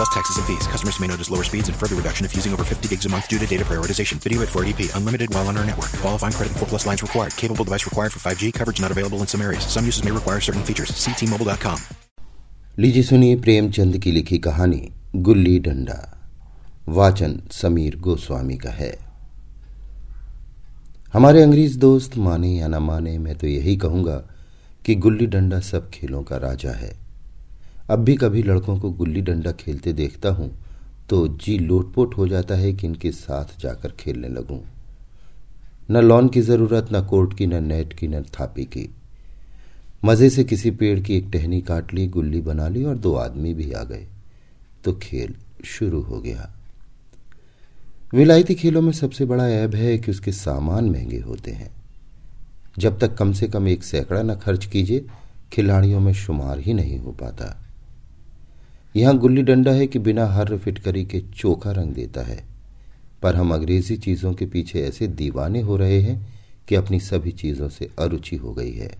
Plus taxes and fees. Customers may notice lower speeds and further reduction if using over 50 gigs a month due to data prioritization. Video at 480p. Unlimited while on our network. Qualifying credit 4 plus lines required. Capable device required for 5G. Coverage not available in some areas. Some uses may require certain features. See T-Mobile.com. लीजिए सुनिए प्रेमचंद की लिखी कहानी गुल्ली डंडा वाचन समीर गोस्वामी का है हमारे अंग्रेज़ दोस्त माने या न माने मैं तो यही कहूँगा कि गुल्ली डंडा सब खेलों का राजा है अब भी कभी लड़कों को गुल्ली डंडा खेलते देखता हूँ तो जी लोटपोट हो जाता है कि इनके साथ जाकर खेलने लगूं। न लॉन की ज़रूरत, न कोर्ट की, न नेट की, न थापी की। मज़े से किसी पेड़ की एक टहनी काट ली, गुल्ली बना ली और दो आदमी भी आ गए। तो खेल शुरू हो गया। विलायती खेलों में सबसे बड़ा ऐब है कि उसके सामान महँगे होते हैं। जब तक कम से कम एक सैकड़ा न खर्च कीजिए, खिलाड़ियों में शुमार ही नहीं हो पाता। यहाँ गुल्ली डंडा है कि बिना हर फिटकरी के चोखा रंग देता है। पर हम अंग्रेज़ी चीज़ों के पीछे ऐसे दीवाने हो रहे हैं कि अपनी सभी चीज़ों से अरुचि हो गई है।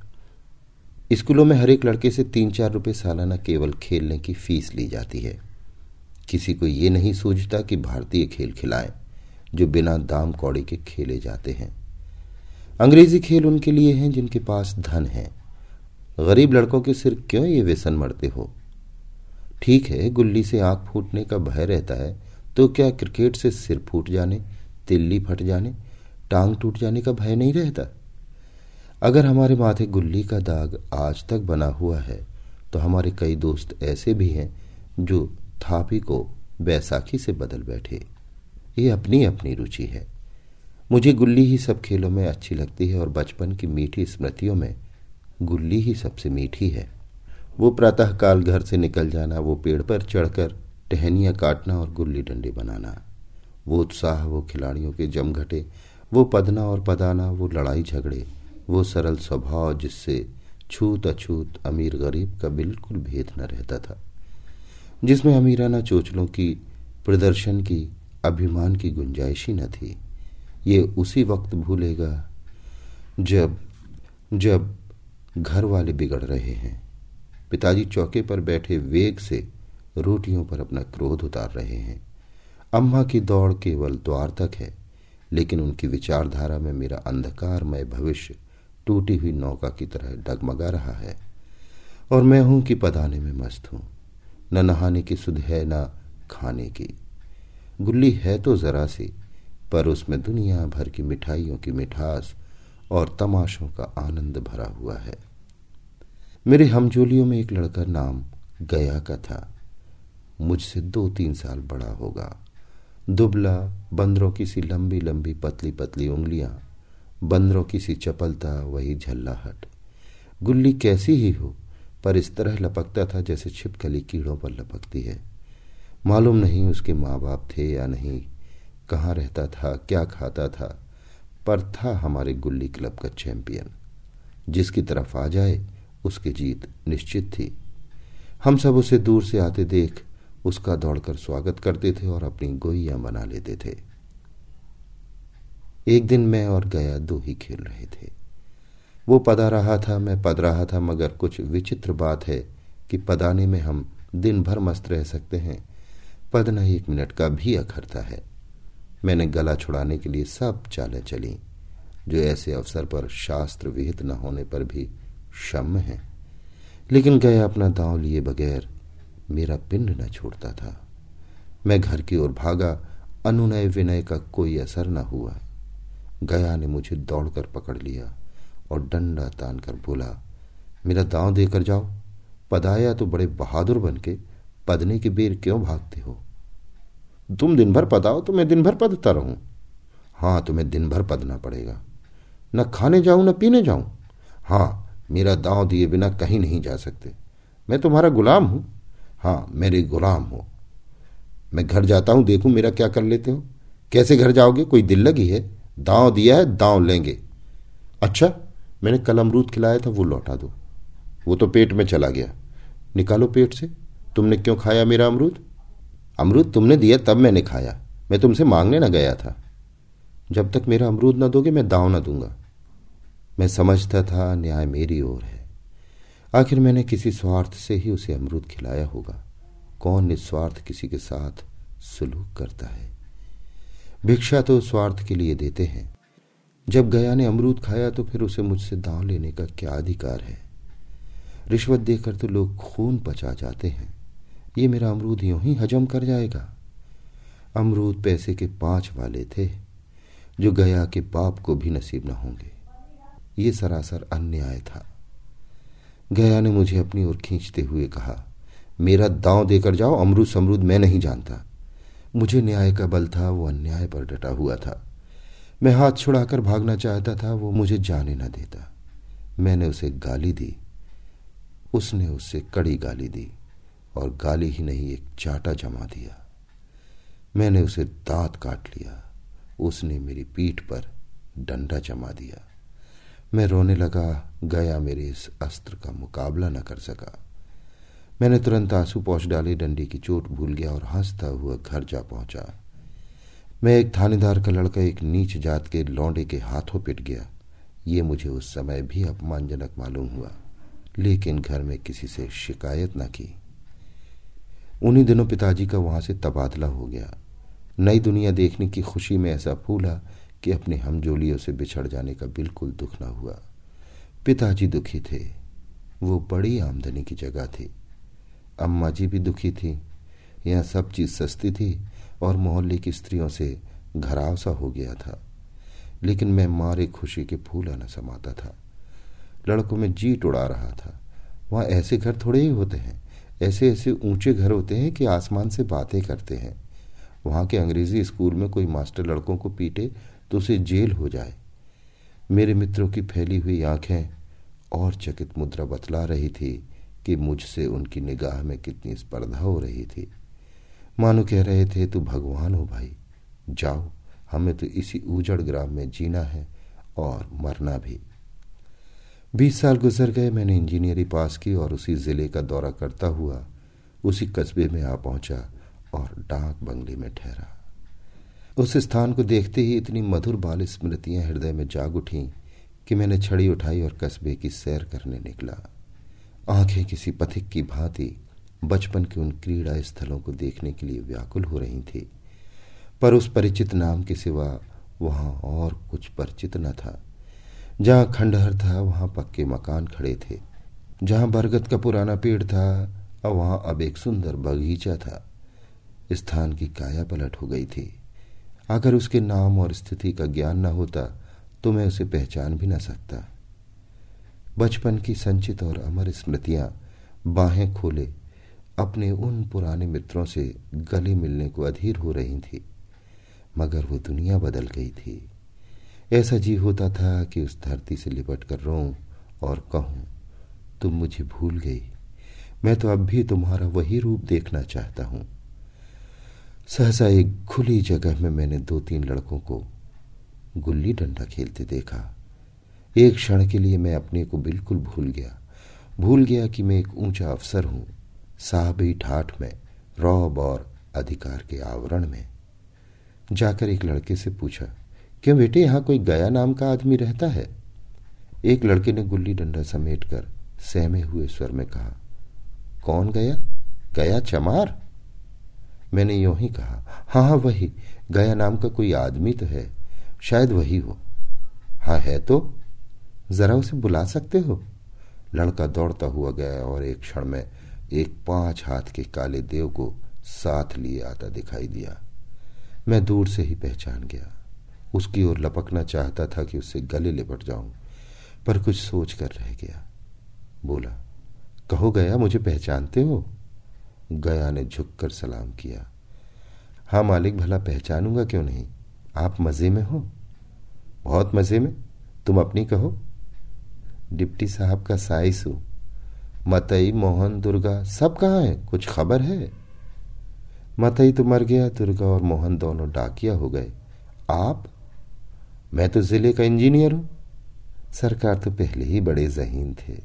स्कूलों में हर एक लड़के से तीन चार रुपए सालाना केवल खेलने की फ़ीस ली जाती है। किसी को ये नहीं सूझता कि भारतीय खेल खिलाएँ, जो बिना दाम कौड़ी के खेले जाते हैं। अंग्रेज़ी खेल उनके लिए हैं जिनके पास धन है। गरीब लड़कों के सिर क्यों ये व्यसन मरते हो? ठीक है, गुल्ली से आँख फूटने का भय रहता है तो क्या क्रिकेट से सिर फूट जाने, तिल्ली फट जाने, टांग टूट जाने का भय नहीं रहता? अगर हमारे माथे गुल्ली का दाग आज तक बना हुआ है तो हमारे कई दोस्त ऐसे भी हैं, जो थापी को बैसाखी से बदल बैठे। ये अपनी अपनी रुचि है। मुझे गुल्ली ही सब खेलों में अच्छी लगती है और बचपन की मीठी स्मृतियों में गुल्ली ही सबसे मीठी है। वो प्रातःकाल घर से निकल जाना, वो पेड़ पर चढ़कर टहनियाँ काटना और गुल्ली डंडे बनाना। वो उत्साह, वो खिलाड़ियों के जमघटे, वो पदना और पदाना, वो लड़ाई झगड़े, वो सरल स्वभाव जिससे छूत अछूत अमीर गरीब का बिल्कुल भेद न रहता था। जिसमें अमीराना चोचलों की प्रदर्शन की, अभिमान की गुंजाइश ही न थी। ये उसी वक्त भूलेगा जब जब घर वाले बिगड़ रहे हैं। पिताजी चौके पर बैठे वेग से रोटियों पर अपना क्रोध उतार रहे हैं। अम्मा की दौड़ केवल द्वार तक है, लेकिन उनकी विचारधारा में मेरा अंधकारमय भविष्य टूटी हुई नौका की तरह डगमगा रहा है, और मैं हूँ कि पदाने में मस्त हूँ, न नहाने की सुध है, न खाने की। गुल्ली है तो जरा सी, पर उसमें दुनिया भर की मिठाइयों की मिठास और तमाशों का आनंद भरा हुआ है। मेरे हमजोलियों में एक लड़का नाम गया का था। मुझसे दो तीन साल बड़ा होगा। दुबला, बंदरों की सी लंबी लंबी, पतली पतली उंगलियाँ, बंदरों की सी चपलता, वही झल्लाहट। गुल्ली कैसी ही हो, पर इस तरह लपकता था जैसे छिपकली कीड़ों पर लपकती है। मालूम नहीं उसके माँ बाप थे या नहीं, कहाँ रहता था, क्या खाता था, पर था हमारे गुल्ली क्लब का चैंपियन। जिसकी तरफ़ आ जाए उसकी जीत निश्चित थी। हम सब उसे दूर से आते देख उसका दौड़कर स्वागत करते थे और अपनी गोइया बना लेते थे। एक दिन मैं और गया दो ही खेल रहे थे। वो पदा रहा था, मैं पद रहा था, मगर कुछ विचित्र बात है कि पदाने में हम दिन भर मस्त रह सकते हैं। पदना एक मिनट का भी अखरता है। मैंने गला छुड़ाने के लिए सब चालें चली, जो ऐसे अवसर पर शास्त्र विहित न होने पर भी क्षम है। लेकिन गया अपना दांव लिए बगैर मेरा पिंड न छोड़ता था। मैं घर की ओर भागा, अनुनय विनय का कोई असर न हुआ। गया ने मुझे दौड़कर पकड़ लिया और डंडा तान कर बोला, मेरा दांव देकर जाओ। पदाया तो बड़े बहादुर बन के पदने के बेर क्यों भागते हो? तुम दिन भर पदाओ तो मैं दिन भर पदता रहूँ। हाँ तुम्हें दिन भर पदना पड़ेगा। न खाने जाऊँ, न पीने जाऊँ। हाँ मेरा दांव दिए बिना कहीं नहीं जा सकते। मैं तुम्हारा गुलाम हूँ। हाँ मेरे गुलाम हो। मैं घर जाता हूँ, देखूँ मेरा क्या कर लेते हो। कैसे घर जाओगे? कोई दिल लगी है? दांव दिया है, दांव लेंगे। अच्छा मैंने कल अमरूद खिलाया था, वो लौटा दो। वो तो पेट में चला गया। निकालो पेट से। तुमने क्यों खाया मेरा अमरूद? अमरूद तुमने दिया, तब मैंने खाया। मैं तुमसे मांगने न गया था। जब तक मेरा अमरूद न दोगे, मैं दाव ना दूँगा। मैं समझता था न्याय मेरी ओर है। आखिर मैंने किसी स्वार्थ से ही उसे अमरूद खिलाया होगा। कौन निस्वार्थ किसी के साथ सुलूक करता है? भिक्षा तो स्वार्थ के लिए देते हैं। जब गया ने अमरूद खाया तो फिर उसे मुझसे दांव लेने का क्या अधिकार है? रिश्वत देकर तो लोग खून पचा जाते हैं। ये मेरा अमरूद यूँ ही हजम कर जाएगा। अमरूद पैसे के पाँच वाले थे, जो गया के बाप को भी नसीब न होंगे। ये सरासर अन्याय था। गया ने मुझे अपनी ओर खींचते हुए कहा, मेरा दांव देकर जाओ, अमरूद समरूद मैं नहीं जानता। मुझे न्याय का बल था, वो अन्याय पर डटा हुआ था। मैं हाथ छुड़ाकर भागना चाहता था, वो मुझे जाने न देता। मैंने उसे गाली दी। उसने उससे कड़ी गाली दी, और गाली ही नहीं, एक चाटा जमा दिया। मैंने उसे दांत काट लिया। उसने मेरी पीठ पर डंडा जमा दिया। मैं रोने लगा, गया मेरे इस अस्त्र का मुकाबला न कर सका। मैंने तुरंत आँसू पहुँच डाले, डंडी की चोट भूल गया और हंसता हुआ घर जा पहुँचा। मैं एक थानेदार का लड़का, एक नीच जात के लौंडे के हाथों पिट गया। ये मुझे उस समय भी अपमानजनक मालूम हुआ, लेकिन घर में किसी से शिकायत न की। उन्हीं दिनों पिताजी का वहाँ से तबादला हो गया। नई दुनिया देखने की खुशी में ऐसा फूला कि अपने हमजोलियों से बिछड़ जाने का बिल्कुल दुख न हुआ। पिताजी दुखी थे। वो बड़ी आमदनी की जगह थी। अम्मा जी भी दुखी थी। यहाँ सब चीज़ सस्ती थी और मोहल्ले की स्त्रियों से घराव सा हो गया था। लेकिन मैं मारे खुशी के फूला न समाता था। लड़कों में जीट उड़ा रहा था। वहाँ ऐसे घर थोड़े ही होते हैं। ऐसे ऐसे ऊँचे घर होते हैं कि आसमान से बातें करते हैं। वहाँ के अंग्रेज़ी स्कूल में कोई मास्टर लड़कों को पीटे तो उसे जेल हो जाए। मेरे मित्रों की फैली हुई आँखें और चकित मुद्रा बतला रही थी कि मुझसे उनकी निगाह में कितनी स्पर्धा हो रही थी। मानो कह रहे थे, तू भगवान हो भाई। जाओ, हमें तो इसी उजड़ ग्राम में जीना है और मरना भी। बीस साल गुजर गए, मैंने इंजीनियरिंग पास की और उसी ज़िले का दौरा करता हुआ उसी कस्बे में आ पहुँचा और डाक बंगले में ठहरा। उस स्थान को देखते ही इतनी मधुर बाल स्मृतियाँ हृदय में जाग उठी कि मैंने छड़ी उठाई और कस्बे की सैर करने निकला। आँखें किसी पथिक की भांति बचपन के उन क्रीड़ा स्थलों को देखने के लिए व्याकुल हो रही थी, पर उस परिचित नाम के सिवा वहाँ और कुछ परिचित न था। जहाँ खंडहर था, वहाँ पक्के मकान खड़े थे। जहाँ बरगद का पुराना पेड़ था और वहाँ अब एक सुंदर बगीचा था। स्थान की काया पलट हो गई थी। अगर उसके नाम और स्थिति का ज्ञान न होता तो मैं उसे पहचान भी न सकता। बचपन की संचित और अमर स्मृतियाँ बाहें खोले, अपने उन पुराने मित्रों से गले मिलने को अधीर हो रही थी, मगर वो दुनिया बदल गई थी। ऐसा जी होता था कि उस धरती से लिपट कर रो और कहूँ, तुम मुझे भूल गई। मैं तो अब भी तुम्हारा वही रूप देखना चाहता हूँ। सहसा एक खुली जगह में मैंने दो तीन लड़कों को गुल्ली डंडा खेलते देखा। एक क्षण के लिए मैं अपने को बिल्कुल भूल गया। भूल गया कि मैं एक ऊँचा अफसर हूँ साहबी ठाठ में, रौब और अधिकार के आवरण में। जाकर एक लड़के से पूछा, क्यों बेटे यहाँ कोई गया नाम का आदमी रहता है? एक लड़के ने गुल्ली डंडा समेट कर सहमे हुए स्वर में कहा, कौन गया? गया चमार? मैंने यूँ ही कहा हाँ हाँ वही, गया नाम का कोई आदमी तो है, शायद वही हो। हाँ है तो? जरा उसे बुला सकते हो? लड़का दौड़ता हुआ गया और एक क्षण में एक पाँच हाथ के काले देव को साथ लिए आता दिखाई दिया। मैं दूर से ही पहचान गया। उसकी ओर लपकना चाहता था कि उससे गले लिपट जाऊँ, पर कुछ सोच कर रह गया। बोला, कहो गया, मुझे पहचानते हो? गया ने झुककर सलाम किया। हाँ मालिक, भला पहचानूँगा क्यों नहीं? आप मज़े में हो। बहुत मज़े में। तुम अपनी कहो। डिप्टी साहब का साइसू मतई, मोहन, दुर्गा, सब कहाँ है? कुछ खबर है? मतई तो मर गया, दुर्गा और मोहन दोनों डाकिया हो गए। आप? मैं तो ज़िले का इंजीनियर हूँ। सरकार तो पहले ही बड़े जहीन थे।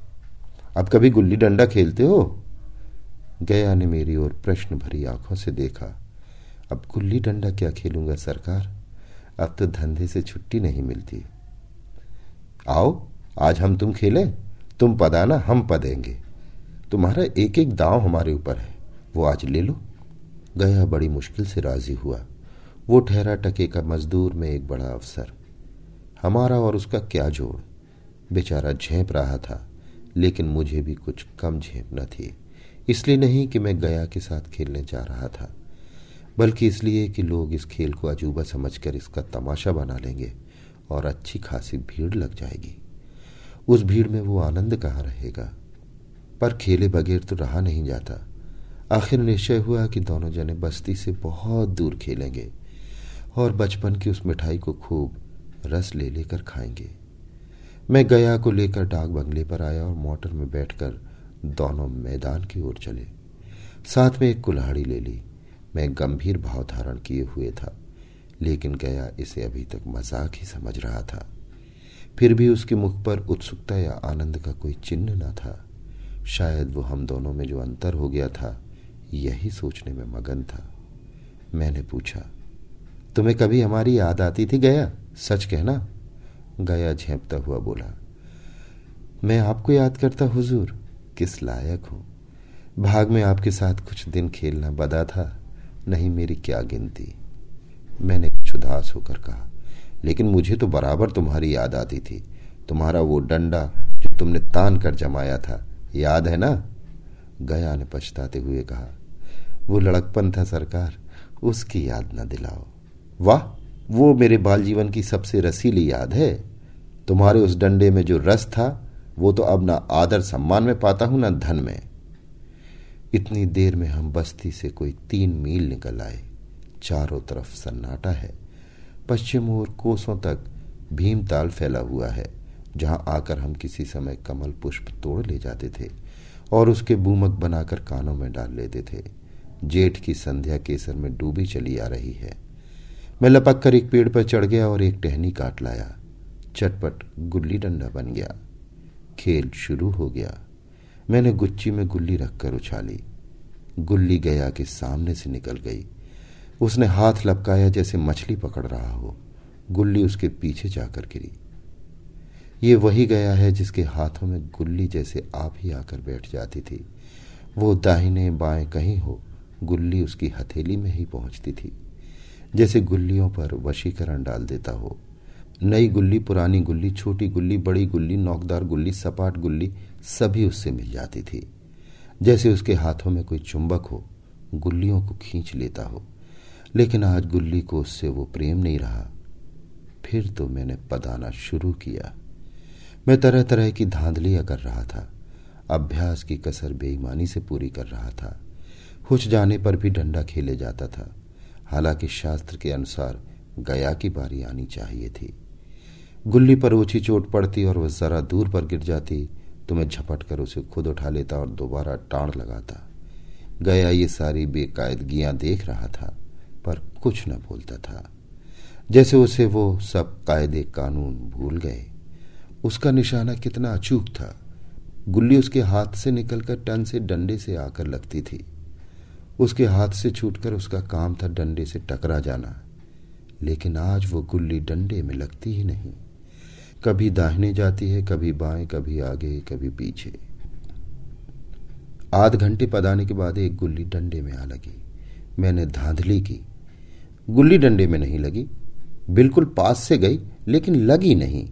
अब कभी गुल्ली डंडा खेलते हो? गया ने मेरी ओर प्रश्न भरी आँखों से देखा। अब गुल्ली डंडा क्या खेलूँगा सरकार? अब तो धंधे से छुट्टी नहीं मिलती। आओ, आज हम तुम खेलें, तुम पदाना, हम पदेंगे। तुम्हारा एक एक दांव हमारे ऊपर है, वो आज ले लो। गया बड़ी मुश्किल से राज़ी हुआ। वो ठहरा टके का मजदूर में एक बड़ा अफसर। हमारा और उसका क्या जोड़? बेचारा झेप रहा था, लेकिन मुझे भी कुछ कम झेप न थी। इसलिए नहीं कि मैं गया के साथ खेलने जा रहा था, बल्कि इसलिए कि लोग इस खेल को अजूबा समझकर इसका तमाशा बना लेंगे और अच्छी खासी भीड़ लग जाएगी। उस भीड़ में वो आनंद कहाँ रहेगा? पर खेले बगैर तो रहा नहीं जाता। आखिर निश्चय हुआ कि दोनों जने बस्ती से बहुत दूर खेलेंगे और बचपन की उस मिठाई को खूब रस ले लेकर खाएँगे। मैं गया को लेकर डाक बंगले पर आया और मोटर में बैठकर दोनों मैदान की ओर चले। साथ में एक कुल्हाड़ी ले ली। मैं गंभीर भाव धारण किए हुए था, लेकिन गया इसे अभी तक मज़ाक ही समझ रहा था। फिर भी उसके मुख पर उत्सुकता या आनंद का कोई चिन्ह न था। शायद वो हम दोनों में जो अंतर हो गया था, यही सोचने में मगन था। मैंने पूछा, तुम्हें कभी हमारी याद आती थी गया? सच कहना? गया झेपता हुआ बोला, मैं आपको याद करता, हुजूर। किस लायक हूँ? भाग में आपके साथ कुछ दिन खेलना बदा था, नहीं मेरी क्या गिनती। मैंने कुछ उदास होकर कहा, लेकिन मुझे तो बराबर तुम्हारी याद आती थी। तुम्हारा वो डंडा जो तुमने तान कर जमाया था, याद है ना? गया ने पछताते हुए कहा, वो लड़कपन था सरकार, उसकी याद न दिलाओ। वाह, वो मेरे बाल जीवन की सबसे रसीली याद है। तुम्हारे उस डंडे में जो रस था वो तो अब ना आदर सम्मान में पाता हूँ, ना धन में। इतनी देर में हम बस्ती से कोई तीन मील निकल आए। चारों तरफ़ सन्नाटा है। पश्चिम ओर कोसों तक भीमताल फैला हुआ है, जहाँ आकर हम किसी समय कमल पुष्प तोड़ ले जाते थे और उसके बूमक बनाकर कानों में डाल लेते थे। जेठ की संध्या केसर में डूबी चली आ रही है। मैं लपक कर एक पेड़ पर चढ़ गया और एक टहनी काट लाया। चटपट गुल्ली डंडा बन गया। खेल शुरू हो गया। मैंने गुच्ची में गुल्ली रखकर उछाली। गुल्ली गया के सामने से निकल गई। उसने हाथ लपकाया जैसे मछली पकड़ रहा हो। गुल्ली उसके पीछे जाकर गिरी। ये वही गया है जिसके हाथों में गुल्ली जैसे आप ही आकर बैठ जाती थी। वो दाहिने बाएँ कहीं हो, गुल्ली उसकी हथेली में ही पहुँचती थी। जैसे गुल्लियों पर वशीकरण डाल देता हो। नई गुल्ली, पुरानी गुल्ली, छोटी गुल्ली, बड़ी गुल्ली, नौकदार गुल्ली, सपाट गुल्ली, सभी उससे मिल जाती थी। जैसे उसके हाथों में कोई चुंबक हो, गुल्लियों को खींच लेता हो। लेकिन आज गुल्ली को उससे वो प्रेम नहीं रहा। फिर तो मैंने पदाना शुरू किया। मैं तरह तरह की धांधलियाँ कर रहा था। अभ्यास की कसर बेईमानी से पूरी कर रहा था। हुच जाने पर भी डंडा खेले जाता था। हालाँकि शास्त्र के अनुसार गया की बारी आनी चाहिए थी। गुल्ली पर ऊँची चोट पड़ती और वह जरा दूर पर गिर जाती तो मैं झपट कर उसे खुद उठा लेता और दोबारा टाण लगाता। गया ये सारी बेकायदगियाँ देख रहा था, पर कुछ न बोलता था। जैसे उसे वो सब कायदे कानून भूल गए। उसका निशाना कितना अचूक था। गुल्ली उसके हाथ से निकलकर टन से डंडे से आकर लगती थी। उसके हाथ से छूटकर उसका काम था डंडे से टकरा जाना। लेकिन आज वो गुल्ली डंडे में लगती ही नहीं। कभी दाहिने जाती है, कभी बाएँ, कभी आगे, कभी पीछे। आध घंटे पदाने के बाद एक गुल्ली डंडे में आ लगी। मैंने धांधली की। गुल्ली डंडे में नहीं लगी। बिल्कुल पास से गई, लेकिन लगी नहीं।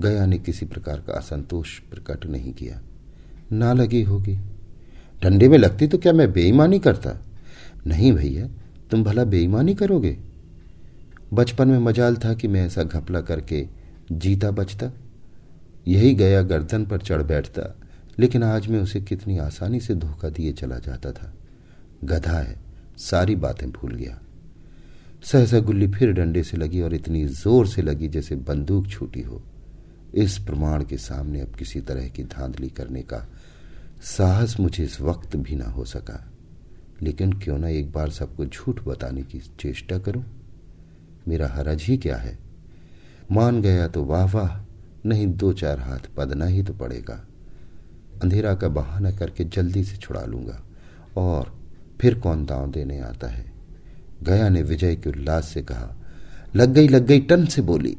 गया ने किसी प्रकार का असंतोष प्रकट नहीं किया। ना लगी होगी। डंडे में लगती तो क्या मैं बेईमानी करता? नहीं भैया, तुम भला बेईमानी करोगे। बचपन में मजाल था कि मैं ऐसा घपला करके जीता बचता, यही गया गर्दन पर चढ़ बैठता, लेकिन आज मैं उसे कितनी आसानी से धोखा दिए चला जाता था। गधा है, सारी बातें भूल गया। सहसा गुल्ली फिर डंडे से लगी और इतनी ज़ोर से लगी जैसे बंदूक छूटी हो। इस प्रमाण के सामने अब किसी तरह की धांधली करने का साहस मुझे इस वक्त भी ना हो सका। लेकिन क्यों ना एक बार सबको झूठ बताने की चेष्टा करूँ? मेरा हरज ही क्या है? मान गया तो वाह वाह, नहीं दो चार हाथ पदना ही तो पड़ेगा। अंधेरा का बहाना करके जल्दी से छुड़ा लूँगा। और फिर कौन दांव देने आता है? गया ने विजय के उल्लास से कहा, लग गई लग गई, टन से बोली।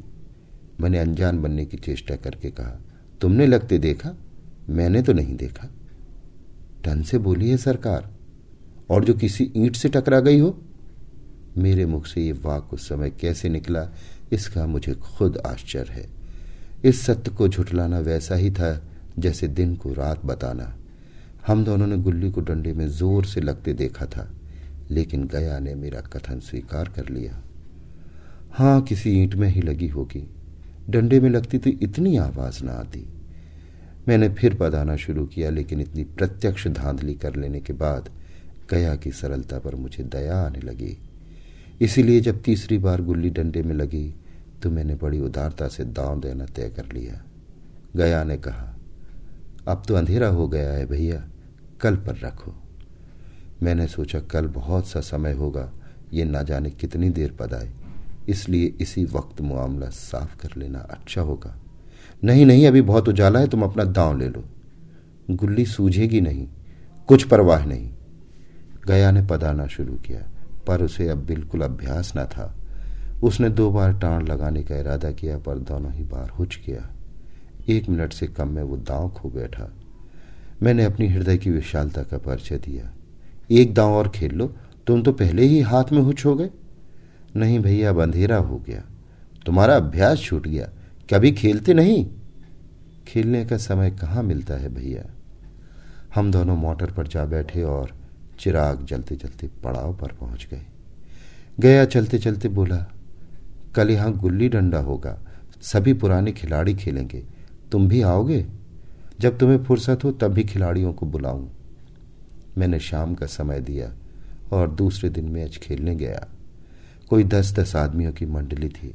मैंने अनजान बनने की चेष्टा करके कहा, तुमने लगते देखा? मैंने तो नहीं देखा। टन से बोली है सरकार, और जो किसी ईंट से टकरा गई हो? मेरे मुख से ये वाक उस समय कैसे निकला इसका मुझे खुद आश्चर्य है। इस सत्य को झुटलाना वैसा ही था जैसे दिन को रात बताना। हम दोनों ने गुल्ली को डंडे में ज़ोर से लगते देखा था, लेकिन गया ने मेरा कथन स्वीकार कर लिया। हाँ किसी ईंट में ही लगी होगी। डंडे में लगती तो इतनी आवाज़ ना आती। मैंने फिर पदाना शुरू किया, लेकिन इतनी प्रत्यक्ष धांधली कर लेने के बाद गया की सरलता पर मुझे दया आने लगी। इसीलिए जब तीसरी बार गुल्ली डंडे में लगी तो मैंने बड़ी उदारता से दांव देना तय कर लिया। गया ने कहा, अब तो अंधेरा हो गया है भैया, कल पर रखो। मैंने सोचा, कल बहुत सा समय होगा, ये ना जाने कितनी देर पद आए इसलिए इसी वक्त मामला साफ़ कर लेना अच्छा होगा। नहीं नहीं, अभी बहुत उजाला है, तुम अपना दांव ले लो। गुल्ली सूझेगी नहीं, कुछ परवाह नहीं। गया ने पदाना शुरू किया। पर उसे अब बिल्कुल अभ्यास न था। उसने दो बार टाण लगाने का इरादा किया, पर दोनों ही बार हुच गया। एक मिनट से कम में वो दांव खो बैठा। मैंने अपनी हृदय की विशालता का परिचय दिया। एक दांव और खेल लो, तुम तो पहले ही हाथ में हुच हो गए। नहीं भैया, अब अंधेरा हो गया। तुम्हारा अभ्यास छूट गया। कभी खेलते नहीं? खेलने का समय कहाँ मिलता है भैया? हम दोनों मोटर पर जा बैठे और चिराग जलते जलते पड़ाव पर पहुँच गए। गया चलते चलते बोला, कल यहाँ गुल्ली डंडा होगा, सभी पुराने खिलाड़ी खेलेंगे। तुम भी आओगे? जब तुम्हें फुर्सत हो तब भी खिलाड़ियों को बुलाऊं। मैंने शाम का समय दिया और दूसरे दिन मैच खेलने गया। कोई दस दस आदमियों की मंडली थी।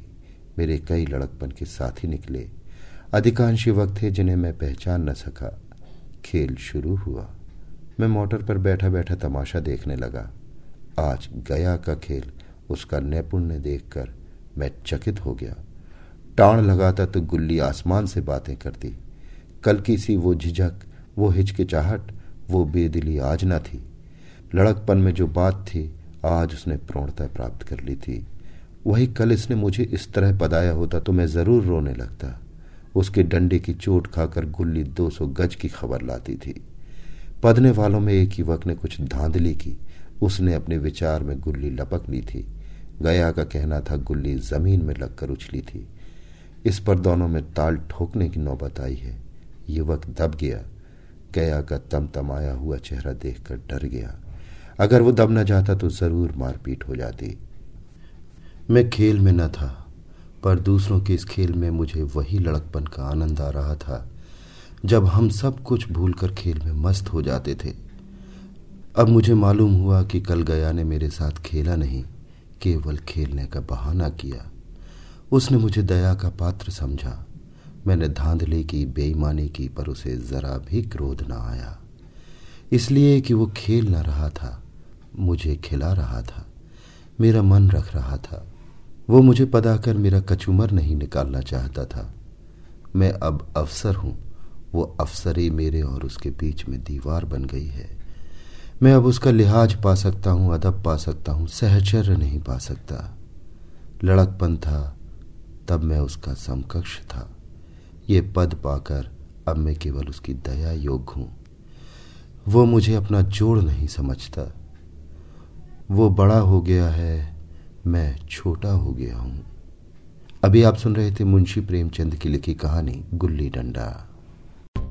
मेरे कई लड़कपन के साथी निकले। अधिकांश युवक थे जिन्हें मैं पहचान न सका। खेल शुरू हुआ। मैं मोटर पर बैठा बैठा तमाशा देखने लगा। आज गया का खेल, उसका नैपुण्य देखकर मैं चकित हो गया। टाण लगाता तो गुल्ली आसमान से बातें करती। कल की सी वो झिझक, वो हिचकिचाहट, वो बेदिली आज न थी। लड़कपन में जो बात थी, आज उसने प्रौणता प्राप्त कर ली थी। वही कल इसने मुझे इस तरह पदाया होता तो मैं ज़रूर रोने लगता। उसके डंडे की चोट खाकर गुल्ली दो सौ गज की खबर लाती थी। पदने वालों में एक युवक ने कुछ धांधली की। उसने अपने विचार में गुल्ली लपक ली थी। गया का कहना था, गुल्ली ज़मीन में लगकर उछली थी। इस पर दोनों में ताल ठोकने की नौबत आई है। युवक दब गया। गया का तम तमतमाया हुआ चेहरा देखकर डर गया। अगर वो दब न जाता तो ज़रूर मारपीट हो जाती। मैं खेल में न था, पर दूसरों के इस खेल में मुझे वही लड़कपन का आनंद आ रहा था। जब हम सब कुछ भूलकर खेल में मस्त हो जाते थे। अब मुझे मालूम हुआ कि कल गया ने मेरे साथ खेला नहीं, केवल खेलने का बहाना किया। उसने मुझे दया का पात्र समझा। मैंने धांधली की बेईमानी की, पर उसे जरा भी क्रोध न आया। इसलिए कि वो खेल न रहा था, मुझे खिला रहा था, मेरा मन रख रहा था। वो मुझे पदाकर मेरा कचूमर नहीं निकालना चाहता था। मैं अब अफसर हूँ। वो अफसरी मेरे और उसके बीच में दीवार बन गई है। मैं अब उसका लिहाज पा सकता हूँ, अदब पा सकता हूँ, सहचर्य नहीं पा सकता। लड़कपन था, तब मैं उसका समकक्ष था। ये पद पाकर अब मैं केवल उसकी दया योग्य हूँ। वो मुझे अपना जोड़ नहीं समझता। वो बड़ा हो गया है, मैं छोटा हो गया हूँ। अभी आप सुन रहे थे मुंशी प्रेमचंद की लिखी कहानी, गुल्ली डंडा।